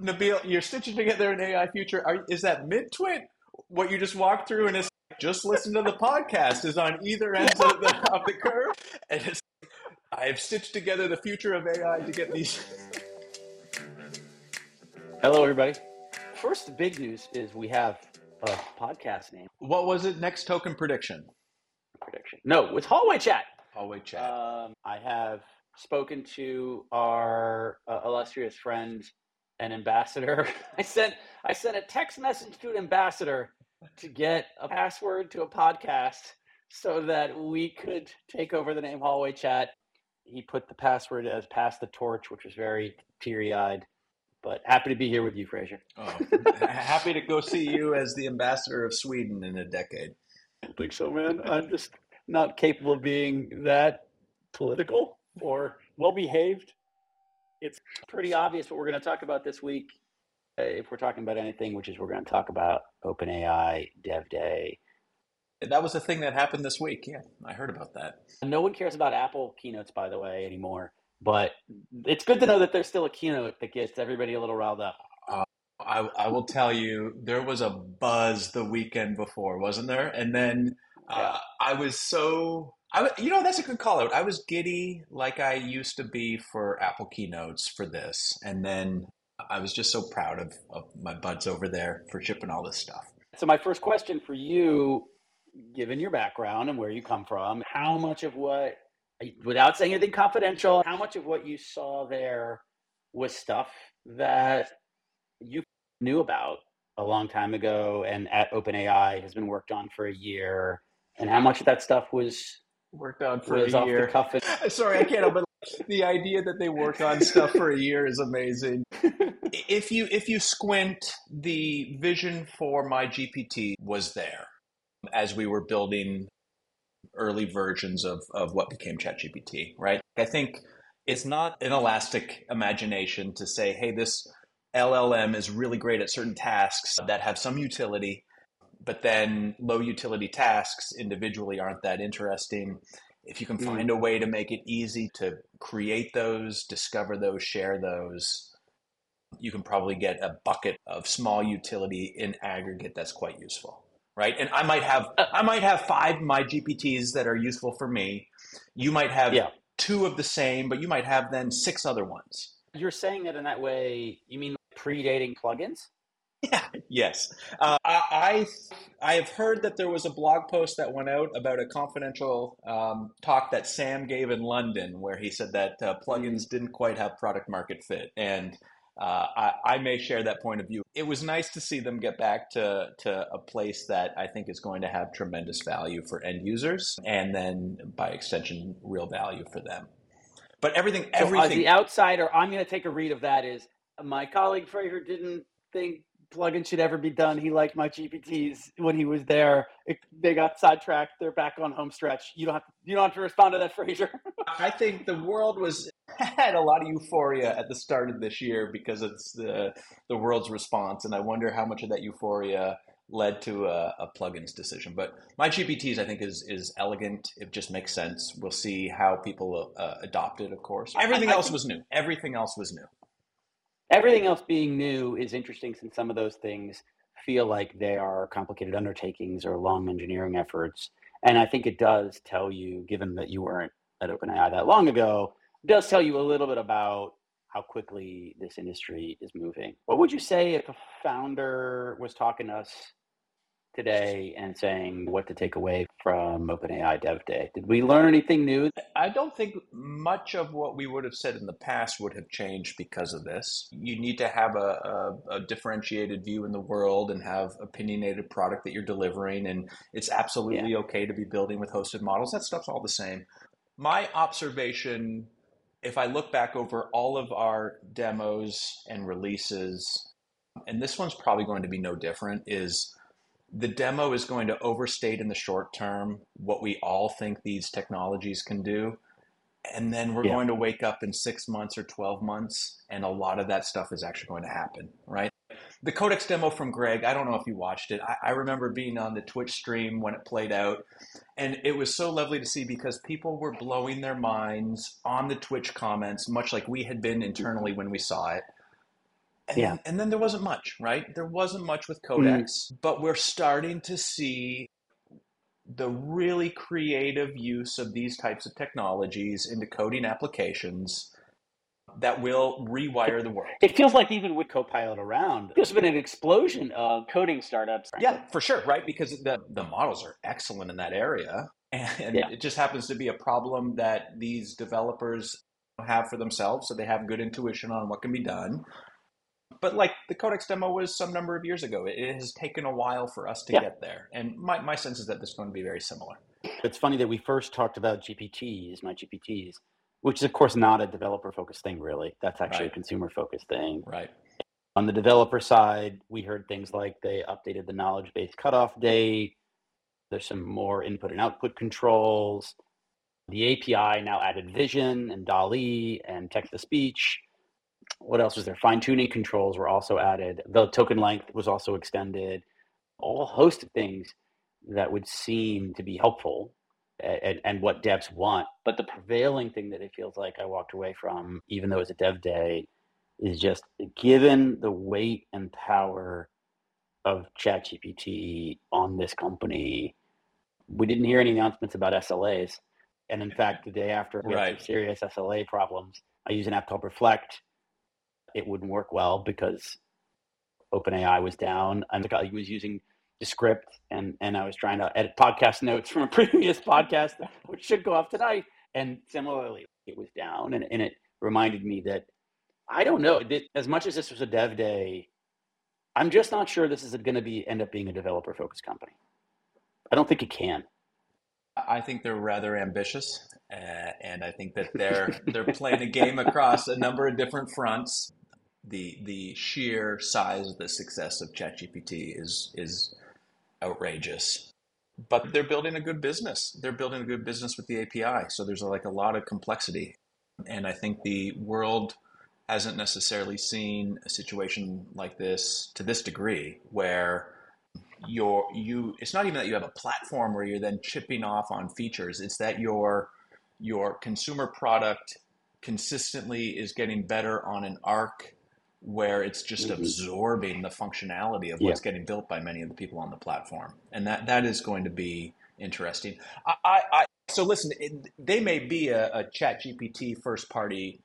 Nabeel, you're stitching together an AI future. Are, is that mid twit? What you just walked through, and it's just listen to the podcast is on either end of the, of the curve, and it's I've stitched together the future of AI to get these. Hello, everybody. First, the big news is we have a podcast name What was it? Next token prediction. prediction. No, it's Hallway Chat. Hallway chat. Um, I have spoken to our uh, illustrious friend and ambassador. I sent I sent a text message to an ambassador to get a password to a podcast so that we could take over the name Hallway Chat. He put the password as pass the torch, which was very teary eyed. But happy to be here with you, Fraser. oh, happy to go see you as the ambassador of Sweden in a decade. I think so, man. I'm just not capable of being that political or well behaved. It's pretty obvious what we're going to talk about this week. uh, If we're talking about anything, which is we're going to talk about OpenAI Dev Day. That was a thing that happened this week. Yeah, I heard about that. No one cares about Apple keynotes, by the way, anymore. But it's good to know that there's still a keynote that gets everybody a little riled up. I, I will tell you, there was a buzz the weekend before, wasn't there? And then uh, Yeah. I was so, I, you know, that's a good call out. I was giddy like I used to be for Apple keynotes for this. And then I was just so proud of, of my buds over there for shipping all this stuff. So my first question for you, given your background and where you come from, how much of what, without saying anything confidential, how much of what you saw there was stuff that you knew about a long time ago and at OpenAI has been worked on for a year, and how much of that stuff was Worked on for a year. the cuff? And, Sorry, I can't help but the idea that they work on stuff for a year is amazing. If you if you squint, the vision for my GPT was there as we were building early versions of, of what became ChatGPT, right? I think it's not an elastic imagination to say, hey, this LLM is really great at certain tasks that have some utility, but then low utility tasks individually aren't that interesting. If you can Mm. find a way to make it easy to create those, discover those, share those, you can probably get a bucket of small utility in aggregate that's quite useful. Right. And I might have I might have five my GPTs that are useful for me. You might have Yeah. two of the same, but you might have then six other ones. You're saying that in that way, you mean predating plugins? Yeah. Yes. Uh, I, I have heard that there was a blog post that went out about a confidential um, talk that Sam gave in London, where he said that uh, plugins didn't quite have product market fit, and uh, I, I may share that point of view. It was nice to see them get back to to a place that I think is going to have tremendous value for end users, and then by extension, real value for them. But everything, So as everything. the outsider, I'm going to take a read of that. Is my colleague Fraser didn't think plugins should ever be done. He liked my GPTs when he was there. It, they got sidetracked. They're back on home stretch. You don't have to, you don't have to respond to that, Fraser. I think the world was had a lot of euphoria at the start of this year because it's the the world's response, and I wonder how much of that euphoria led to a, a plugins decision. But my GPTs, I think, is is elegant. It just makes sense. We'll see how people uh, adopt it. Of course, everything I else think- was new. Everything else was new. Everything else being new is interesting since some of those things feel like they are complicated undertakings or long engineering efforts. And I think it does tell you, given that you weren't at OpenAI that long ago, does tell you a little bit about how quickly this industry is moving. What would you say if a founder was talking to us today and saying what to take away from OpenAI Dev Day? Did we learn anything new? I don't think much of what we would have said in the past would have changed because of this. You need to have a, a, a differentiated view in the world and have opinionated product that you're delivering, and it's absolutely okay to be building with hosted models. That stuff's all the same. My observation, if I look back over all of our demos and releases, and this one's probably going to be no different, is the demo is going to overstate in the short term what we all think these technologies can do. And then we're Yeah. going to wake up in six months or 12 months, and a lot of that stuff is actually going to happen, right? The Codex demo from Greg, I don't know if you watched it. I, I remember being on the Twitch stream when it played out, and it was so lovely to see because people were blowing their minds on the Twitch comments, much like we had been internally when we saw it And, Yeah. and then there wasn't much, right? There wasn't much with hmm. Codex, but we're starting to see the really creative use of these types of technologies into coding applications that will rewire the world. It feels like even with Copilot around, there's been an explosion of coding startups. Yeah, for sure, right? Because the, the models are excellent in that area. And Yeah. it just happens to be a problem that these developers have for themselves. So they have good intuition on what can be done. But like the Codex demo was some number of years ago, it has taken a while for us to Yeah. get there. And my, my sense is that this is going to be very similar. It's funny that we first talked about GPTs, my GPTs, which is of course not a developer focused thing, really. That's actually Right. a consumer focused thing. Right. On the developer side, we heard things like they updated the knowledge base cutoff date. There's some more input and output controls. The API now added vision and DALL-E and text to speech. What else was there? Fine tuning controls were also added. The token length was also extended. A whole host of things that would seem to be helpful and, and what devs want. But the prevailing thing that it feels like I walked away from, even though it was a dev day, is just given the weight and power of ChatGPT on this company, we didn't hear any announcements about SLAs. And in fact, the day after we had some serious SLA problems, I use an app called Reflect. It wouldn't work well because OpenAI was down. And I was using Descript and, and I was trying to edit podcast notes from a previous podcast, which should go off tonight. And similarly, it was down. And, and it reminded me that I don't know. As much as this was a dev day, I'm just not sure this is going to be end up being a developer focused company. I don't think it can. I think they're rather ambitious, uh, and I think that they're they're playing a game across a number of different fronts. The the sheer size of the success of ChatGPT is is outrageous, but they're building a good business. They're building a good business with the API, so there's like a lot of complexity, and I think the world hasn't necessarily seen a situation like this to this degree where your you it's not even that you have a platform where you're then chipping off on features. It's that your your consumer product consistently is getting better on an arc where it's just Mhm. absorbing the functionality of what's getting built by many of the people on the platform and that that is going to be interesting i i, I so listen it, they may be a, a chat gpt first party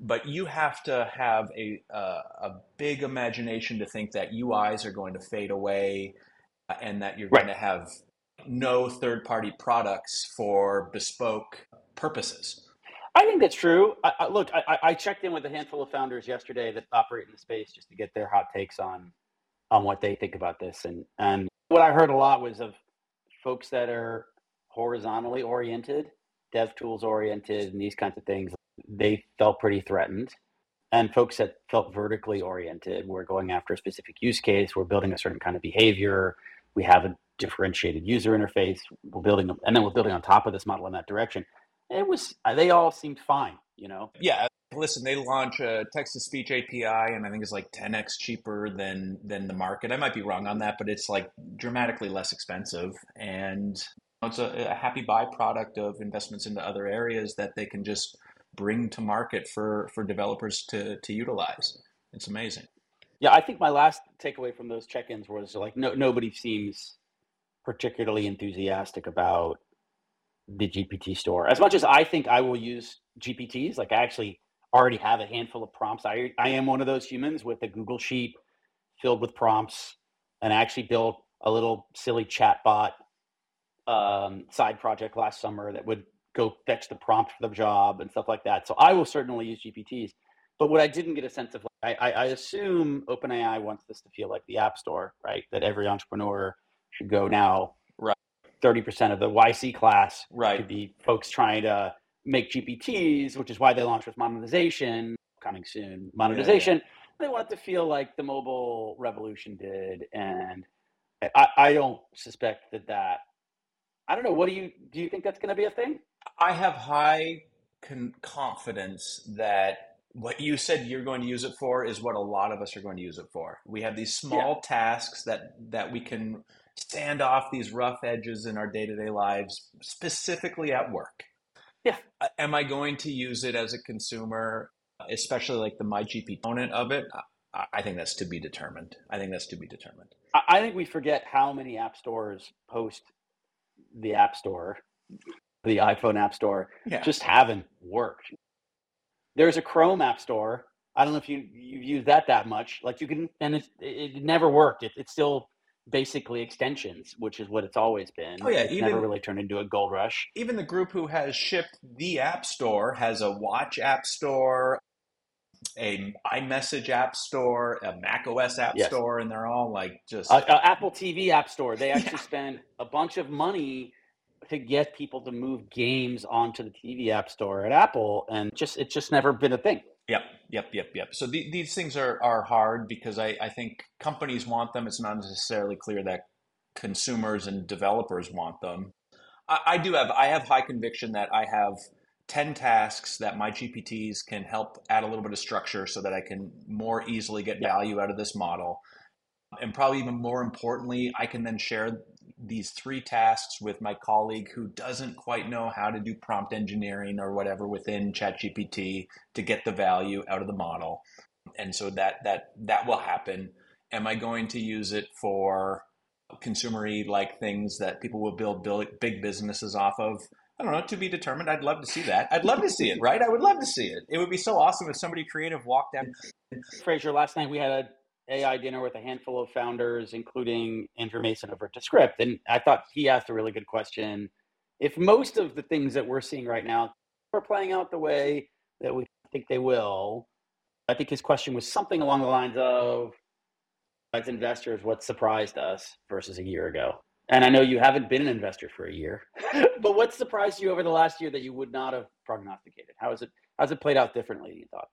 but you have to have a, a, a big imagination to think that UIs are going to fade away uh, and that you're Right. going to have no third party products for bespoke purposes. I think that's true. I, I, look, I, I- checked in with a handful of founders yesterday that operate in the space just to get their hot takes on on what they think about this. And and what I heard a lot was of folks that are horizontally oriented, dev tools oriented, and these kinds of things. They felt pretty threatened. And folks that felt vertically oriented were going after a specific use case. We're building a certain kind of behavior. We have a differentiated user interface. We're building, and then we're building on top of this model in that direction it was uh, they all seemed fine you know Yeah, listen, they launch a text to speech API and I think it's like 10x cheaper than than the market. I might be wrong on that, but it's like dramatically less expensive and it's a, a happy byproduct of investments into other areas that they can just bring to market for for developers to to utilize. It's amazing. yeah i think my last takeaway from those check-ins was like no nobody seems particularly enthusiastic about the gpt store as much as i think i will use gpts like i actually already have a handful of prompts i i am one of those humans with a google sheet filled with prompts and i actually built a little silly chat bot um, side project last summer that would go fetch the prompt for the job and stuff like that. So I will certainly use GPTs. But what I didn't get a sense of, I, I, I assume OpenAI wants this to feel like the App Store, right? That every entrepreneur should go now. Right. Thirty percent of the YC class Right. could be folks trying to make GPTs, which is why they launched with monetization coming soon. Monetization. They want it to feel like the mobile revolution did, and I, I don't suspect that that. I don't know. What do you do? You think that's going to be a thing? I have high con- confidence that what you said you're going to use it for is what a lot of us are going to use it for. We have these small tasks that that we can sand off these rough edges in our day-to-day lives, specifically at work. Yeah. Am I going to use it as a consumer, especially like the MyGP component of it? I- I think that's to be determined. I think that's to be determined. I think we forget how many app stores post the App Store, the iPhone App Store, yeah. just haven't worked. There's a Chrome App Store. I don't know if you you use that that much. Like you can, and it it never worked. It, it's still basically extensions, which is what it's always been. Oh yeah, it's even, never really turned into a gold rush. Even the group who has shipped the App Store has a Watch App Store, a iMessage App Store, a Mac OS App yes. Store, and they're all like just uh, uh, Apple TV App Store. They actually yeah. spend a bunch of money to get people to move games onto the TV App Store at Apple, and just it's just never been a thing. Yep, yep, yep, yep. So the, these things are are hard because I, I think companies want them. It's not necessarily clear that consumers and developers want them. I, I do have I have high conviction that I have 10 tasks that my GPTs can help add a little bit of structure so that I can more easily get value out of this model. And probably even more importantly, I can then share these three tasks with my colleague who doesn't quite know how to do prompt engineering or whatever within ChatGPT to get the value out of the model. And so that that that will happen. Am I going to use it for consumery like things that people will build big businesses off of? I don't know, to be determined. I'd love to see that. I'd love to see it, right? I would love to see it. It would be so awesome if somebody creative walked down. Fraser, last night we had a AI dinner with a handful of founders, including Andrew Mason over at Descript, and I thought he asked a really good question. If most of the things that we're seeing right now are playing out the way that we think they will, I think his question was something along the lines of, as investors, what surprised us versus a year ago? And I know you haven't been an investor for a year, but what surprised you over the last year that you would not have prognosticated? How is it? How's it played out differently you thought?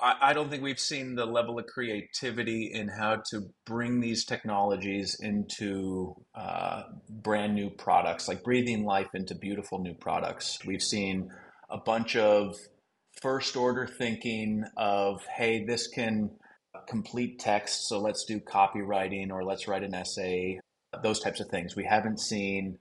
I, don't think we've seen the level of creativity in how to bring these technologies into uh, brand new products, like breathing life into beautiful new products. We've seen a bunch of first order thinking of, hey, this can complete text, so let's do copywriting or let's write an essay those types of things. We haven't seen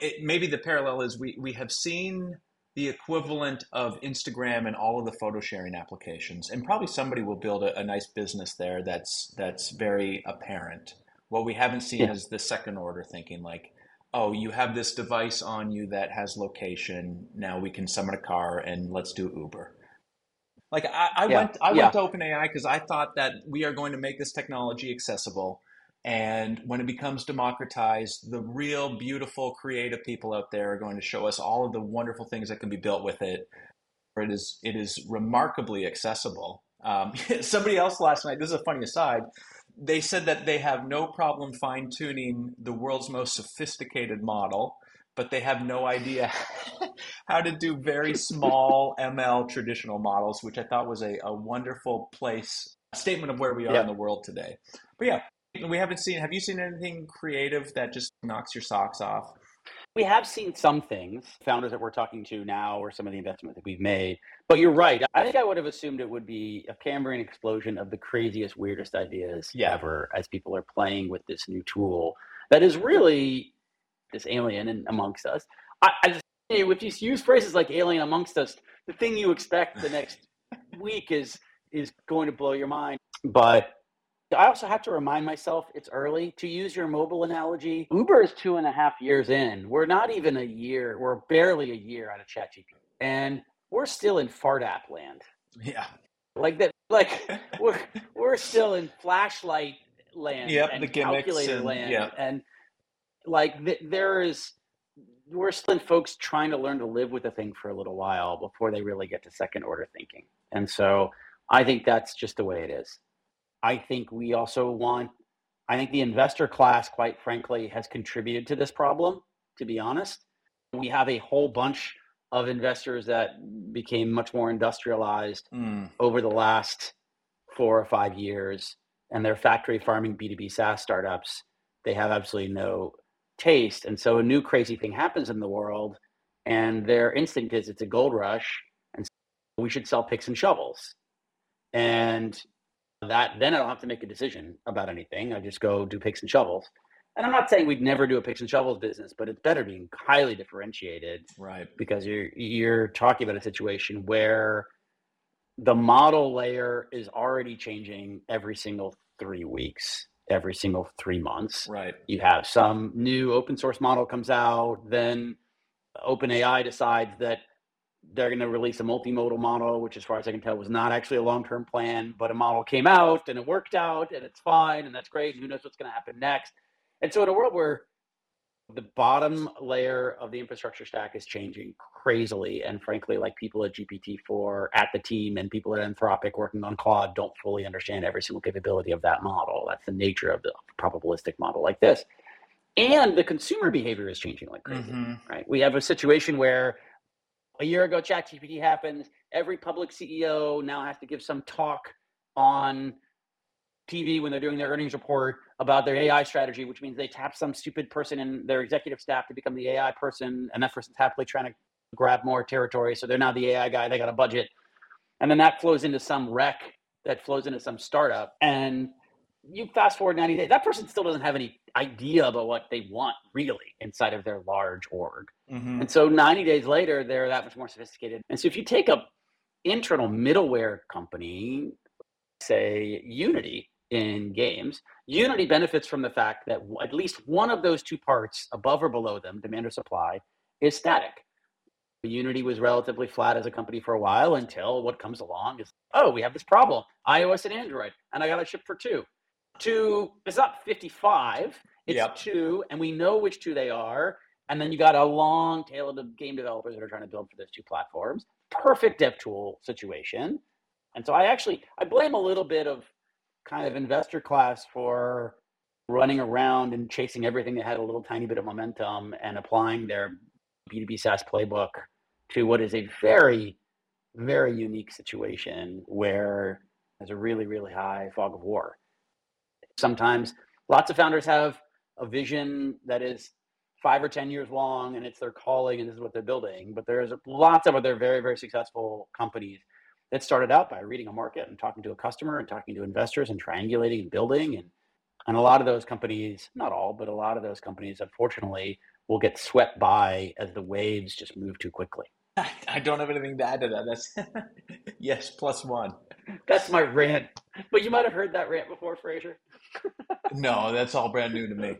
it, maybe the parallel is we, we have seen the equivalent of Instagram and all of the photo sharing applications, and probably somebody will build a, a nice business there that's that's very apparent. What we haven't seen yeah. is the second order thinking, like, oh, you have this device on you that has location. Now we can summon a car and let's do Uber. Like I, I yeah. went, I yeah. went to OpenAI because I thought that we are going to make this technology accessible and when it becomes democratized, the real beautiful, creative people out there are going to show us all of the wonderful things that can be built with it. It is it is remarkably accessible. Um, somebody else last night. This is a funny aside. They said that they have no problem fine tuning the world's most sophisticated model, but they have no idea how to do very small ML traditional models, which I thought was a, a wonderful place statement of where we are yeah. in the world today. But yeah, we haven't seen. Have you seen anything creative that just knocks your socks off? We have seen some things, founders that we're talking to now, or some of the investment that we've made. But you're right. I think I would have assumed it would be a Cambrian explosion of the craziest, weirdest ideas yeah. ever as people are playing with this new tool that is really this alien in, amongst us. I, I just, if you use phrases like alien amongst us, the thing you expect the next week is is going to blow your mind. But I also have to remind myself it's early. To use your mobile analogy, Uber is two and a half years in. We're not even a year, we're barely a year out of ChatGPT. And we're still in fart app land. Yeah. Like that like we're we're still in flashlight land yep, and the calculator and, land. Yeah. And like th- there is we're still in folks trying to learn to live with a thing for a little while before they really get to second order thinking. And so I think that's just the way it is. I think we also want, I think the investor class, quite frankly, has contributed to this problem, to be honest. We have a whole bunch of investors that became much more industrialized mm. over the last four or five years, and they're factory farming B2B SaaS startups. They have absolutely no taste. And so a new crazy thing happens in the world, and their instinct is it's a gold rush, and so we should sell picks and shovels. And that then I don't have to make a decision about anything. I just go do picks and shovels. And I'm not saying we'd never do a picks and shovels business, but it's better being highly differentiated, right? Because you're you're talking about a situation where the model layer is already changing every single three weeks, every single three months. Right. You have some new open source model comes out, then OpenAI decides that they're going to release a multimodal model, which, as far as I can tell, was not actually a long term plan, but a model came out and it worked out and it's fine and that's great. And Who knows what's going to happen next? And so, in a world where the bottom layer of the infrastructure stack is changing crazily, and frankly, like people at GPT-4 at the team and people at Anthropic working on Claude don't fully understand every single capability of that model. That's the nature of the probabilistic model like this. And the consumer behavior is changing like crazy, mm-hmm. right? We have a situation where a year ago ChatGPT happens. Every public CEO now has to give some talk on TV when they're doing their earnings report about their AI strategy, which means they tap some stupid person in their executive staff to become the AI person, and that person's happily trying to grab more territory. So they're now the AI guy. They got a budget, and then that flows into some rec that flows into some startup, and you fast forward 90 days. That person still doesn't have any idea about what they want really inside of their large org. Mm-hmm. And so 90 days later, they're that much more sophisticated. And so if you take a internal middleware company, say Unity in games, Unity benefits from the fact that at least one of those two parts, above or below them, demand or supply, is static. Unity was relatively flat as a company for a while until what comes along is, oh, we have this problem, iOS and Android, and I got to ship for two to it's not 55 it's yep. two and we know which two they are and then you got a long tail of game developers that are trying to build for those two platforms. Perfect dev tool situation. And so i actually i blame a little bit of kind of investor class for running around and chasing everything that had a little tiny bit of momentum and applying their b2b saas playbook to what is a very very unique situation where there's a really really high fog of war Sometimes lots of founders have a vision that is five or 10 years long and it's their calling and this is what they're building. But there's lots of other very, very successful companies that started out by reading a market and talking to a customer and talking to investors and triangulating and building. And, and a lot of those companies, not all, but a lot of those companies, unfortunately, will get swept by as the waves just move too quickly. I don't have anything to add to that. That's yes, plus one. That's my rant. But you might have heard that rant before, Fraser. no, that's all brand new to me.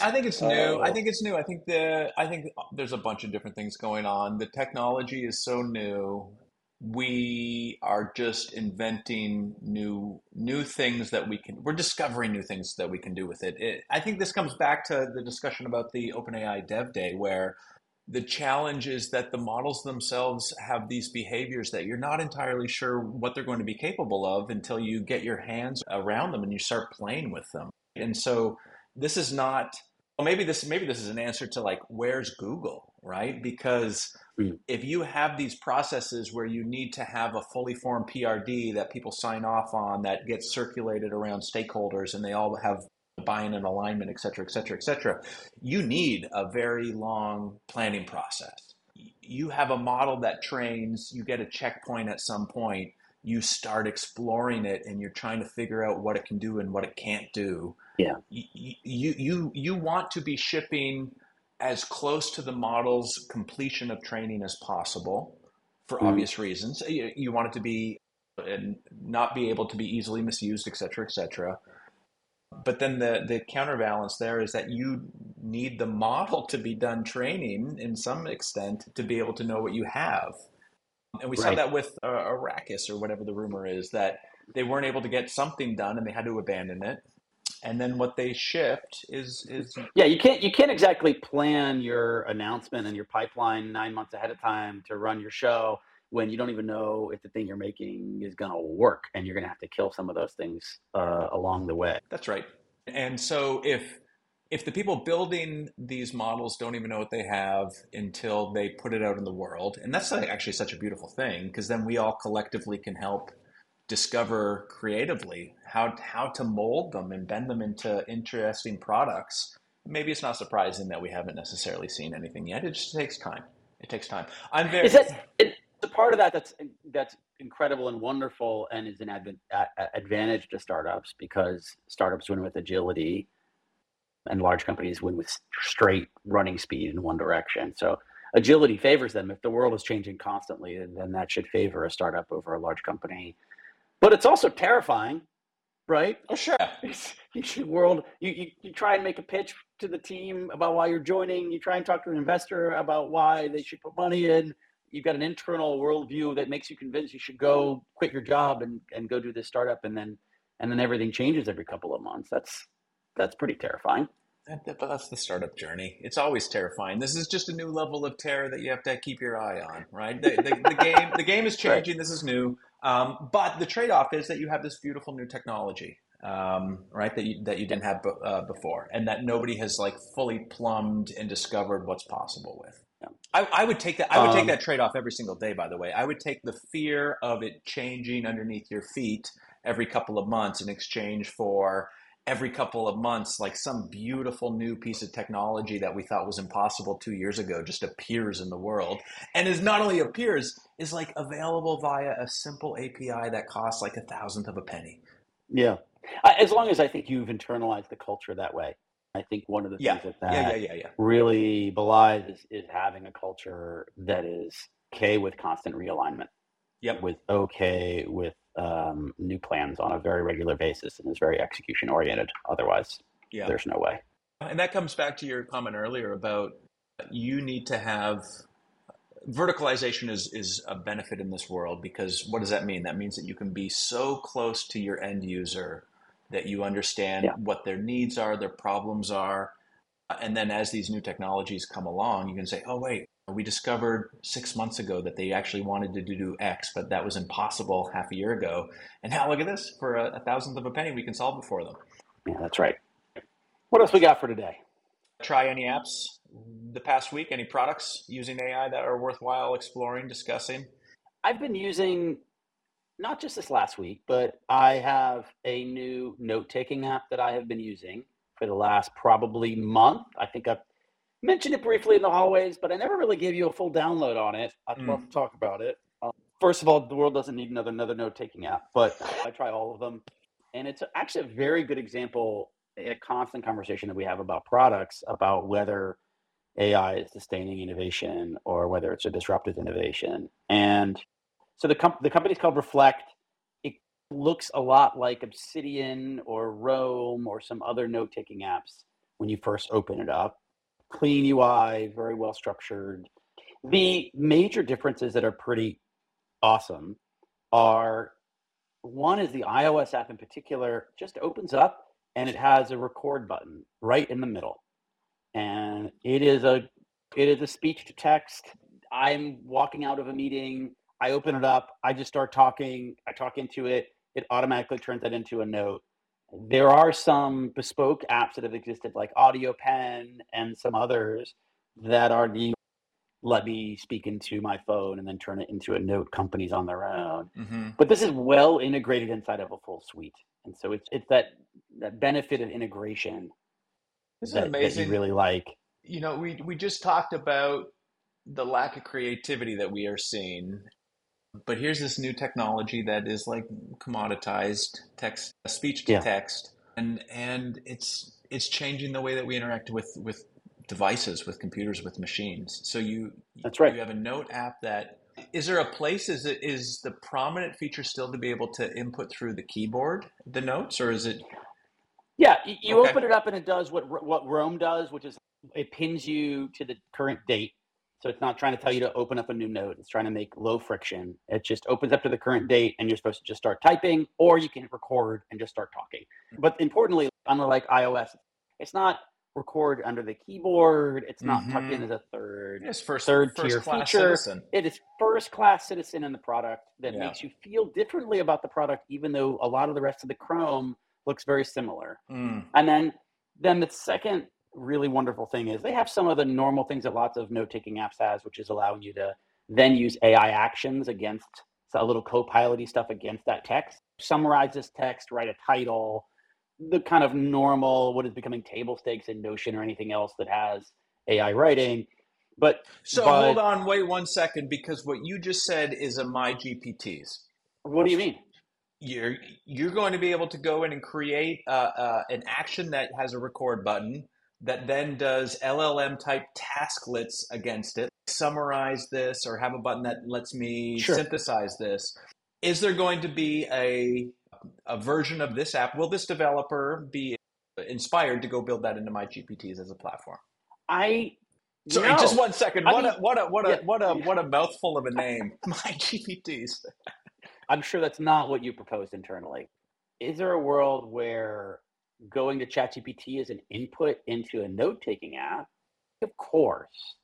I think it's new. I oh. think it's new. I think the I think there's a bunch of different things going on. The technology is so new. We are just inventing new new things that we can. We're discovering new things that we can do with it. it I think this comes back to the discussion about the OpenAI Dev Day, where the challenge is that the models themselves have these behaviors that you're not entirely sure what they're going to be capable of until you get your hands around them and you start playing with them. And so this is not well maybe this maybe this is an answer to like where's Google, right? Because mm. if you have these processes where you need to have a fully formed PRD that people sign off on that gets circulated around stakeholders and they all have buy-in and alignment, et cetera, et cetera, et cetera, you need a very long planning process. You have a model that trains, you get a checkpoint at some point, you start exploring it and you're trying to figure out what it can do and what it can't do. Yeah. You you you, you want to be shipping as close to the model's completion of training as possible for mm. obvious reasons. You, you want it to be and not be able to be easily misused, et cetera, et cetera but then the the counterbalance there is that you need the model to be done training in some extent to be able to know what you have. And we right. saw that with uh, arrakis or whatever the rumor is that they weren't able to get something done and they had to abandon it. And then what they shipped is is yeah you can't you can't exactly plan your announcement and your pipeline nine months ahead of time to run your show when you don't even know if the thing you're making is going to work and you're going to have to kill some of those things uh, along the way. That's right. And so if if the people building these models don't even know what they have until they put it out in the world and that's actually such a beautiful thing because then we all collectively can help discover creatively how how to mold them and bend them into interesting products. Maybe it's not surprising that we haven't necessarily seen anything yet. It just takes time. It takes time. I'm very is that, the part of that that's that's incredible and wonderful and is an adv- advantage to startups because startups win with agility and large companies win with straight running speed in one direction so agility favors them. If the world is changing constantly, then that should favor a startup over a large company. But it's also terrifying, right? Oh, sure. you world, you, you, you try and make a pitch to the team about why you're joining. You try and talk to an investor about why they should put money in. You've got an internal worldview that makes you convinced you should go quit your job and, and go do this startup, and then and then everything changes every couple of months. That's that's pretty terrifying. But that's the startup journey. It's always terrifying. This is just a new level of terror that you have to keep your eye on, right? The, the, the game, the game is changing. Right. This is new, um, but the trade-off is that you have this beautiful new technology, um, right? That you, that you didn't have uh, before, and that nobody has like fully plumbed and discovered what's possible with. I, I, would take that. I would um, take that trade-off every single day. By the way, I would take the fear of it changing underneath your feet every couple of months in exchange for every couple of months, like some beautiful new piece of technology that we thought was impossible two years ago just appears in the world. And is not only appears, is like available via a simple API that costs like a thousandth of a penny. Yeah. As long as I think you've internalized the culture that way. I think one of the things that that yeah, yeah, yeah, really belies is, is having a culture that is okay with constant realignment. Yep. With okay with um, new plans on a very regular basis and is very execution oriented. Otherwise, yeah. there's no way. Uh, and that comes back to your comment earlier about uh, you need to have uh, verticalization is is a benefit in this world because what does that mean? That means that you can be so close to your end user that you understand yeah. what their needs are, their problems are, uh, and then as these new technologies come along, you can say, "Oh wait, we discovered six months ago that they actually wanted to do X, but that was impossible half a year ago. And now look at this for a, a thousandth of a penny, we can solve it for them. Yeah, that's right. What else we got for today? Try any apps the past week? Any products using AI that are worthwhile exploring, discussing? I've been using not just this last week, but I have a new note taking app that I have been using for the last probably month. I think I've mentioned it briefly in the hallways, but I never really gave you a full download on it. I'd mm. love to talk about it. Um, first of all, the world doesn't need another another note taking app, but I try all of them, and it's actually a very good example. A constant conversation that we have about products, about whether AI is sustaining innovation or whether it's a disruptive innovation. And so the com- the company's called Reflect. It looks a lot like Obsidian or Roam or some other note taking apps when you first open it up clean UI, very well structured. The major differences that are pretty awesome are one is the iOS app in particular just opens up and it has a record button right in the middle. And it is a it is a speech to text. I'm walking out of a meeting, I open it up, I just start talking, I talk into it, it automatically turns that into a note there are some bespoke apps that have existed, like AudioPen and some others, that are the let me speak into my phone and then turn it into a note companies on their own. Mm-hmm. But this is well integrated inside of a full suite. And so it's it's that that benefit of integration Isn't that, amazing? that you really like. You know, we we just talked about the lack of creativity that we are seeing but here's this new technology that is like commoditized text, uh, speech to yeah. text, and and it's it's changing the way that we interact with with devices, with computers, with machines. So you that's right. You have a note app that is there a place is it is the prominent feature still to be able to input through the keyboard the notes or is it yeah you okay. open it up and it does what what Roam does which is it pins you to the current date so it's not trying to tell you to open up a new note. It's trying to make low friction. It just opens up to the current date and you're supposed to just start typing or you can record and just start talking. But importantly, unlike iOS, it's not record under the keyboard. It's not mm-hmm. tucked in as a third it's first, third first tier feature. Citizen. It is first class citizen in the product that yeah. makes you feel differently about the product, even though a lot of the rest of the Chrome looks very similar. Mm. And then then the second really wonderful thing is they have some of the normal things that lots of note-taking apps has, which is allowing you to then use AI actions against a little co-piloty stuff against that text. Summarize this text, write a title, the kind of normal what is becoming table stakes in Notion or anything else that has AI writing. But so but, hold on, wait one second, because what you just said is a my GPTs. What do you mean? You're you're going to be able to go in and create uh, uh, an action that has a record button that then does LLM type tasklets against it. summarize this or have a button that lets me Sure. synthesize this. Is there going to be a a version of this app? Will this developer be inspired to go build that into my GPTs as a platform? I Sorry, no. just one second. What mean- a what a what a yeah. what a what a mouthful of a name. My GPTs. I'm sure that's not what you proposed internally. Is there a world where going to ChatGPT as an input into a note-taking app? Of course,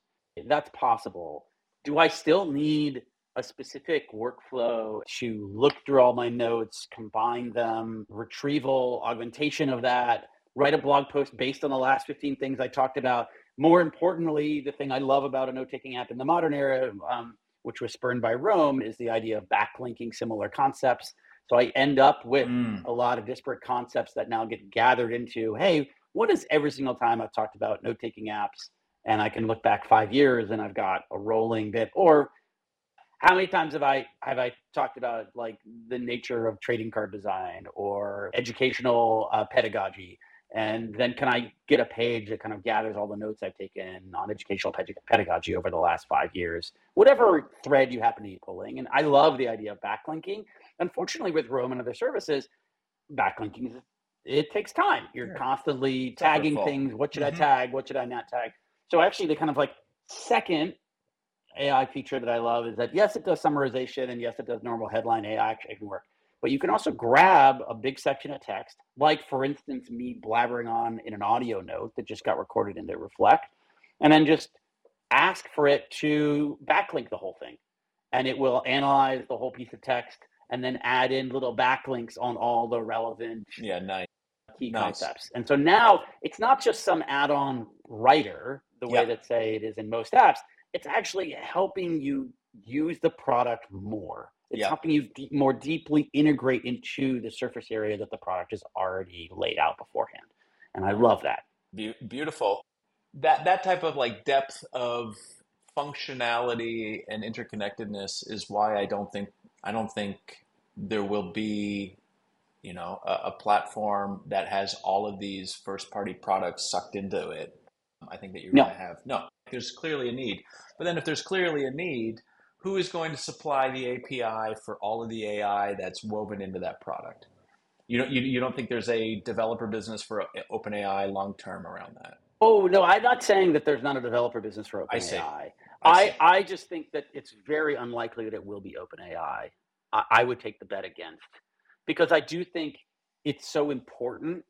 that's possible. Do I still need a specific workflow to look through all my notes, combine them, retrieval, augmentation of that, write a blog post based on the last 15 things I talked about? More importantly, the thing I love about a note-taking app in the modern era, um, which was spurned by Roam, is the idea of backlinking similar concepts. So I end up with Mm. a lot of disparate concepts that now get gathered into hey, what is every single time I've talked about note taking apps? And I can look back five years and I've got a rolling bit. Or how many times have I have I talked about like the nature of trading card design or educational uh, pedagogy? And then can I get a page that kind of gathers all the notes I've taken on educational ped- pedagogy over the last five years? Whatever thread you happen to be pulling. And I love the idea of backlinking. Unfortunately, with Roam and other services, backlinking is it takes time. You're Yeah. constantly It's tagging things. What should Mhm. I tag? What should I not tag? So actually, the kind of like second AI feature that I love is that yes, it does summarization and yes, it does normal headline AI actually can work. But you can also grab a big section of text, like for instance, me blabbering on in an audio note that just got recorded into Reflect, and then just ask for it to backlink the whole thing. And it will analyze the whole piece of text and then add in little backlinks on all the relevant Yeah, nice. key Nice. concepts. And so now it's not just some add-on writer, the way Yeah. that say it is in most apps. It's actually helping you use the product more. It's Yeah. helping you de- more deeply integrate into the surface area that the product is already laid out beforehand. And I love that. Be- beautiful. That that type of like depth of functionality and interconnectedness is why I don't think I don't think there will be, you know, a, a platform that has all of these first party products sucked into it. I think that you're No. going to have no. There's clearly a need, but then if there's clearly a need, who is going to supply the API for all of the AI that's woven into that product? You don't you, you don't think there's a developer business for OpenAI long term around that? Oh no, I'm not saying that there's not a developer business for. OpenAI. I I, just think that it's very unlikely that it will be OpenAI. I, I would take the bet against because I do think it's so important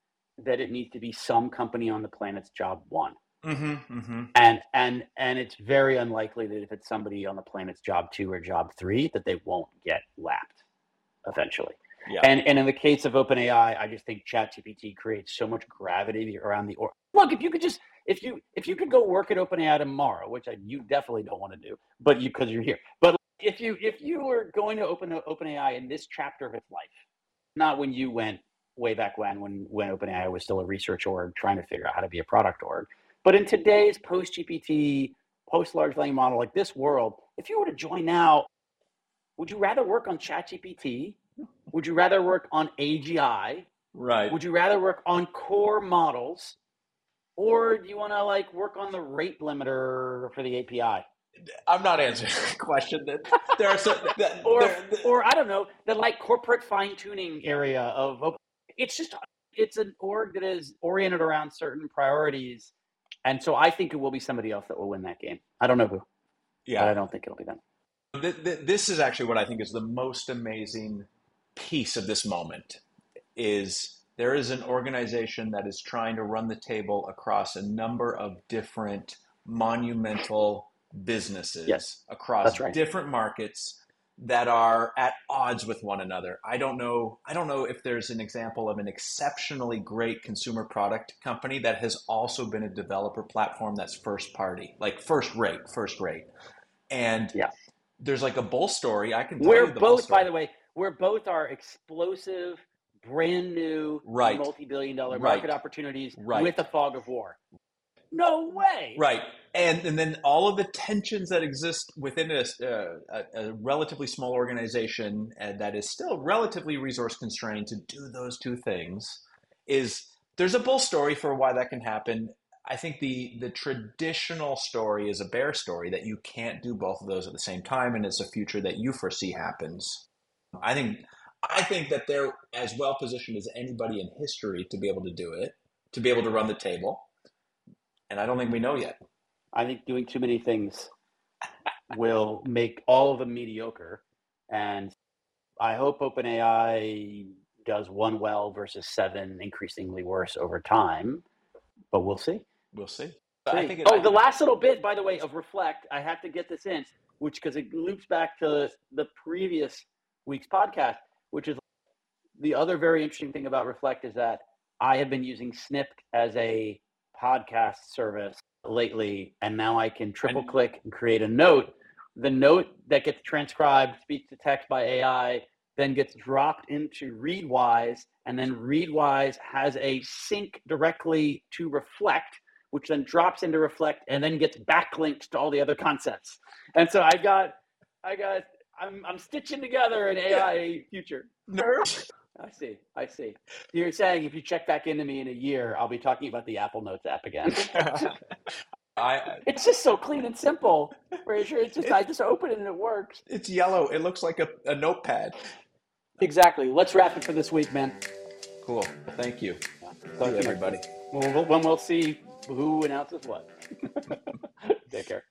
that it needs to be some company on the planet's job one. Mm-hmm, mm-hmm. And and and it's very unlikely that if it's somebody on the planet's job two or job three, that they won't get lapped eventually. Yeah. And and in the case of OpenAI, I just think ChatGPT creates so much gravity around the or look. If you could just if you if you could go work at OpenAI tomorrow, which I, you definitely don't want to do, but you because you're here. But if you if you were going to open OpenAI in this chapter of its life, not when you went way back when when when OpenAI was still a research org trying to figure out how to be a product org, but in today's post GPT, post large language model like this world, if you were to join now, would you rather work on ChatGPT? Would you rather work on AGI? Right. Would you rather work on core models? Or do you want to like work on the rate limiter for the API? I'm not answering the question. That there are so that, Or there- or I don't know, the like corporate fine tuning area of it's just it's an org that is oriented around certain priorities. And so I think it will be somebody else that will win that game. I don't know who, yeah. but I don't think it'll be them. Th- th- this is actually what I think is the most amazing piece of this moment is there is an organization that is trying to run the table across a number of different monumental businesses Yes, across right. different markets that are at odds with one another. I don't know I don't know if there's an example of an exceptionally great consumer product company that has also been a developer platform that's first party, like first rate, first rate. And Yeah. there's like a bull story. I can tell We're you the bull both, by the way, we're both are explosive, brand new, Right. multi-billion dollar Right. market opportunities Right. with a fog of war. No way. Right, and and then all of the tensions that exist within a, uh, a, a relatively small organization and that is still relatively resource constrained to do those two things is there's a bull story for why that can happen. I think the the traditional story is a bear story that you can't do both of those at the same time, and it's a future that you foresee happens. I think I think that they're as well positioned as anybody in history to be able to do it, to be able to run the table, and I don't think we know yet. I think doing too many things will make all of them mediocre, and I hope OpenAI does one well versus seven increasingly worse over time, but we'll see. We'll see. I think it, oh, the last little bit, by the way, of reflect. I have to get this in, which because it loops back to the previous week's podcast, which is the other very interesting thing about reflect is that I have been using Snipd as a podcast service lately, and now I can triple click and create a note. The note that gets transcribed, speech to text by AI, then gets dropped into Readwise, and then Readwise has a sync directly to Reflect, which then drops into Reflect and then gets backlinks to all the other concepts. And so I got, I got, I'm, I'm stitching together an AI future. Nerd. I see. I see. You're saying if you check back into me in a year, I'll be talking about the Apple Notes app again. I, it's just so clean and simple. Sure it's just I just open it and it works. It's yellow. It looks like a, a notepad. Exactly. Let's wrap it for this week, man. Cool. Thank you. Thank you, everybody. Well, when we'll see who announces what. Take care.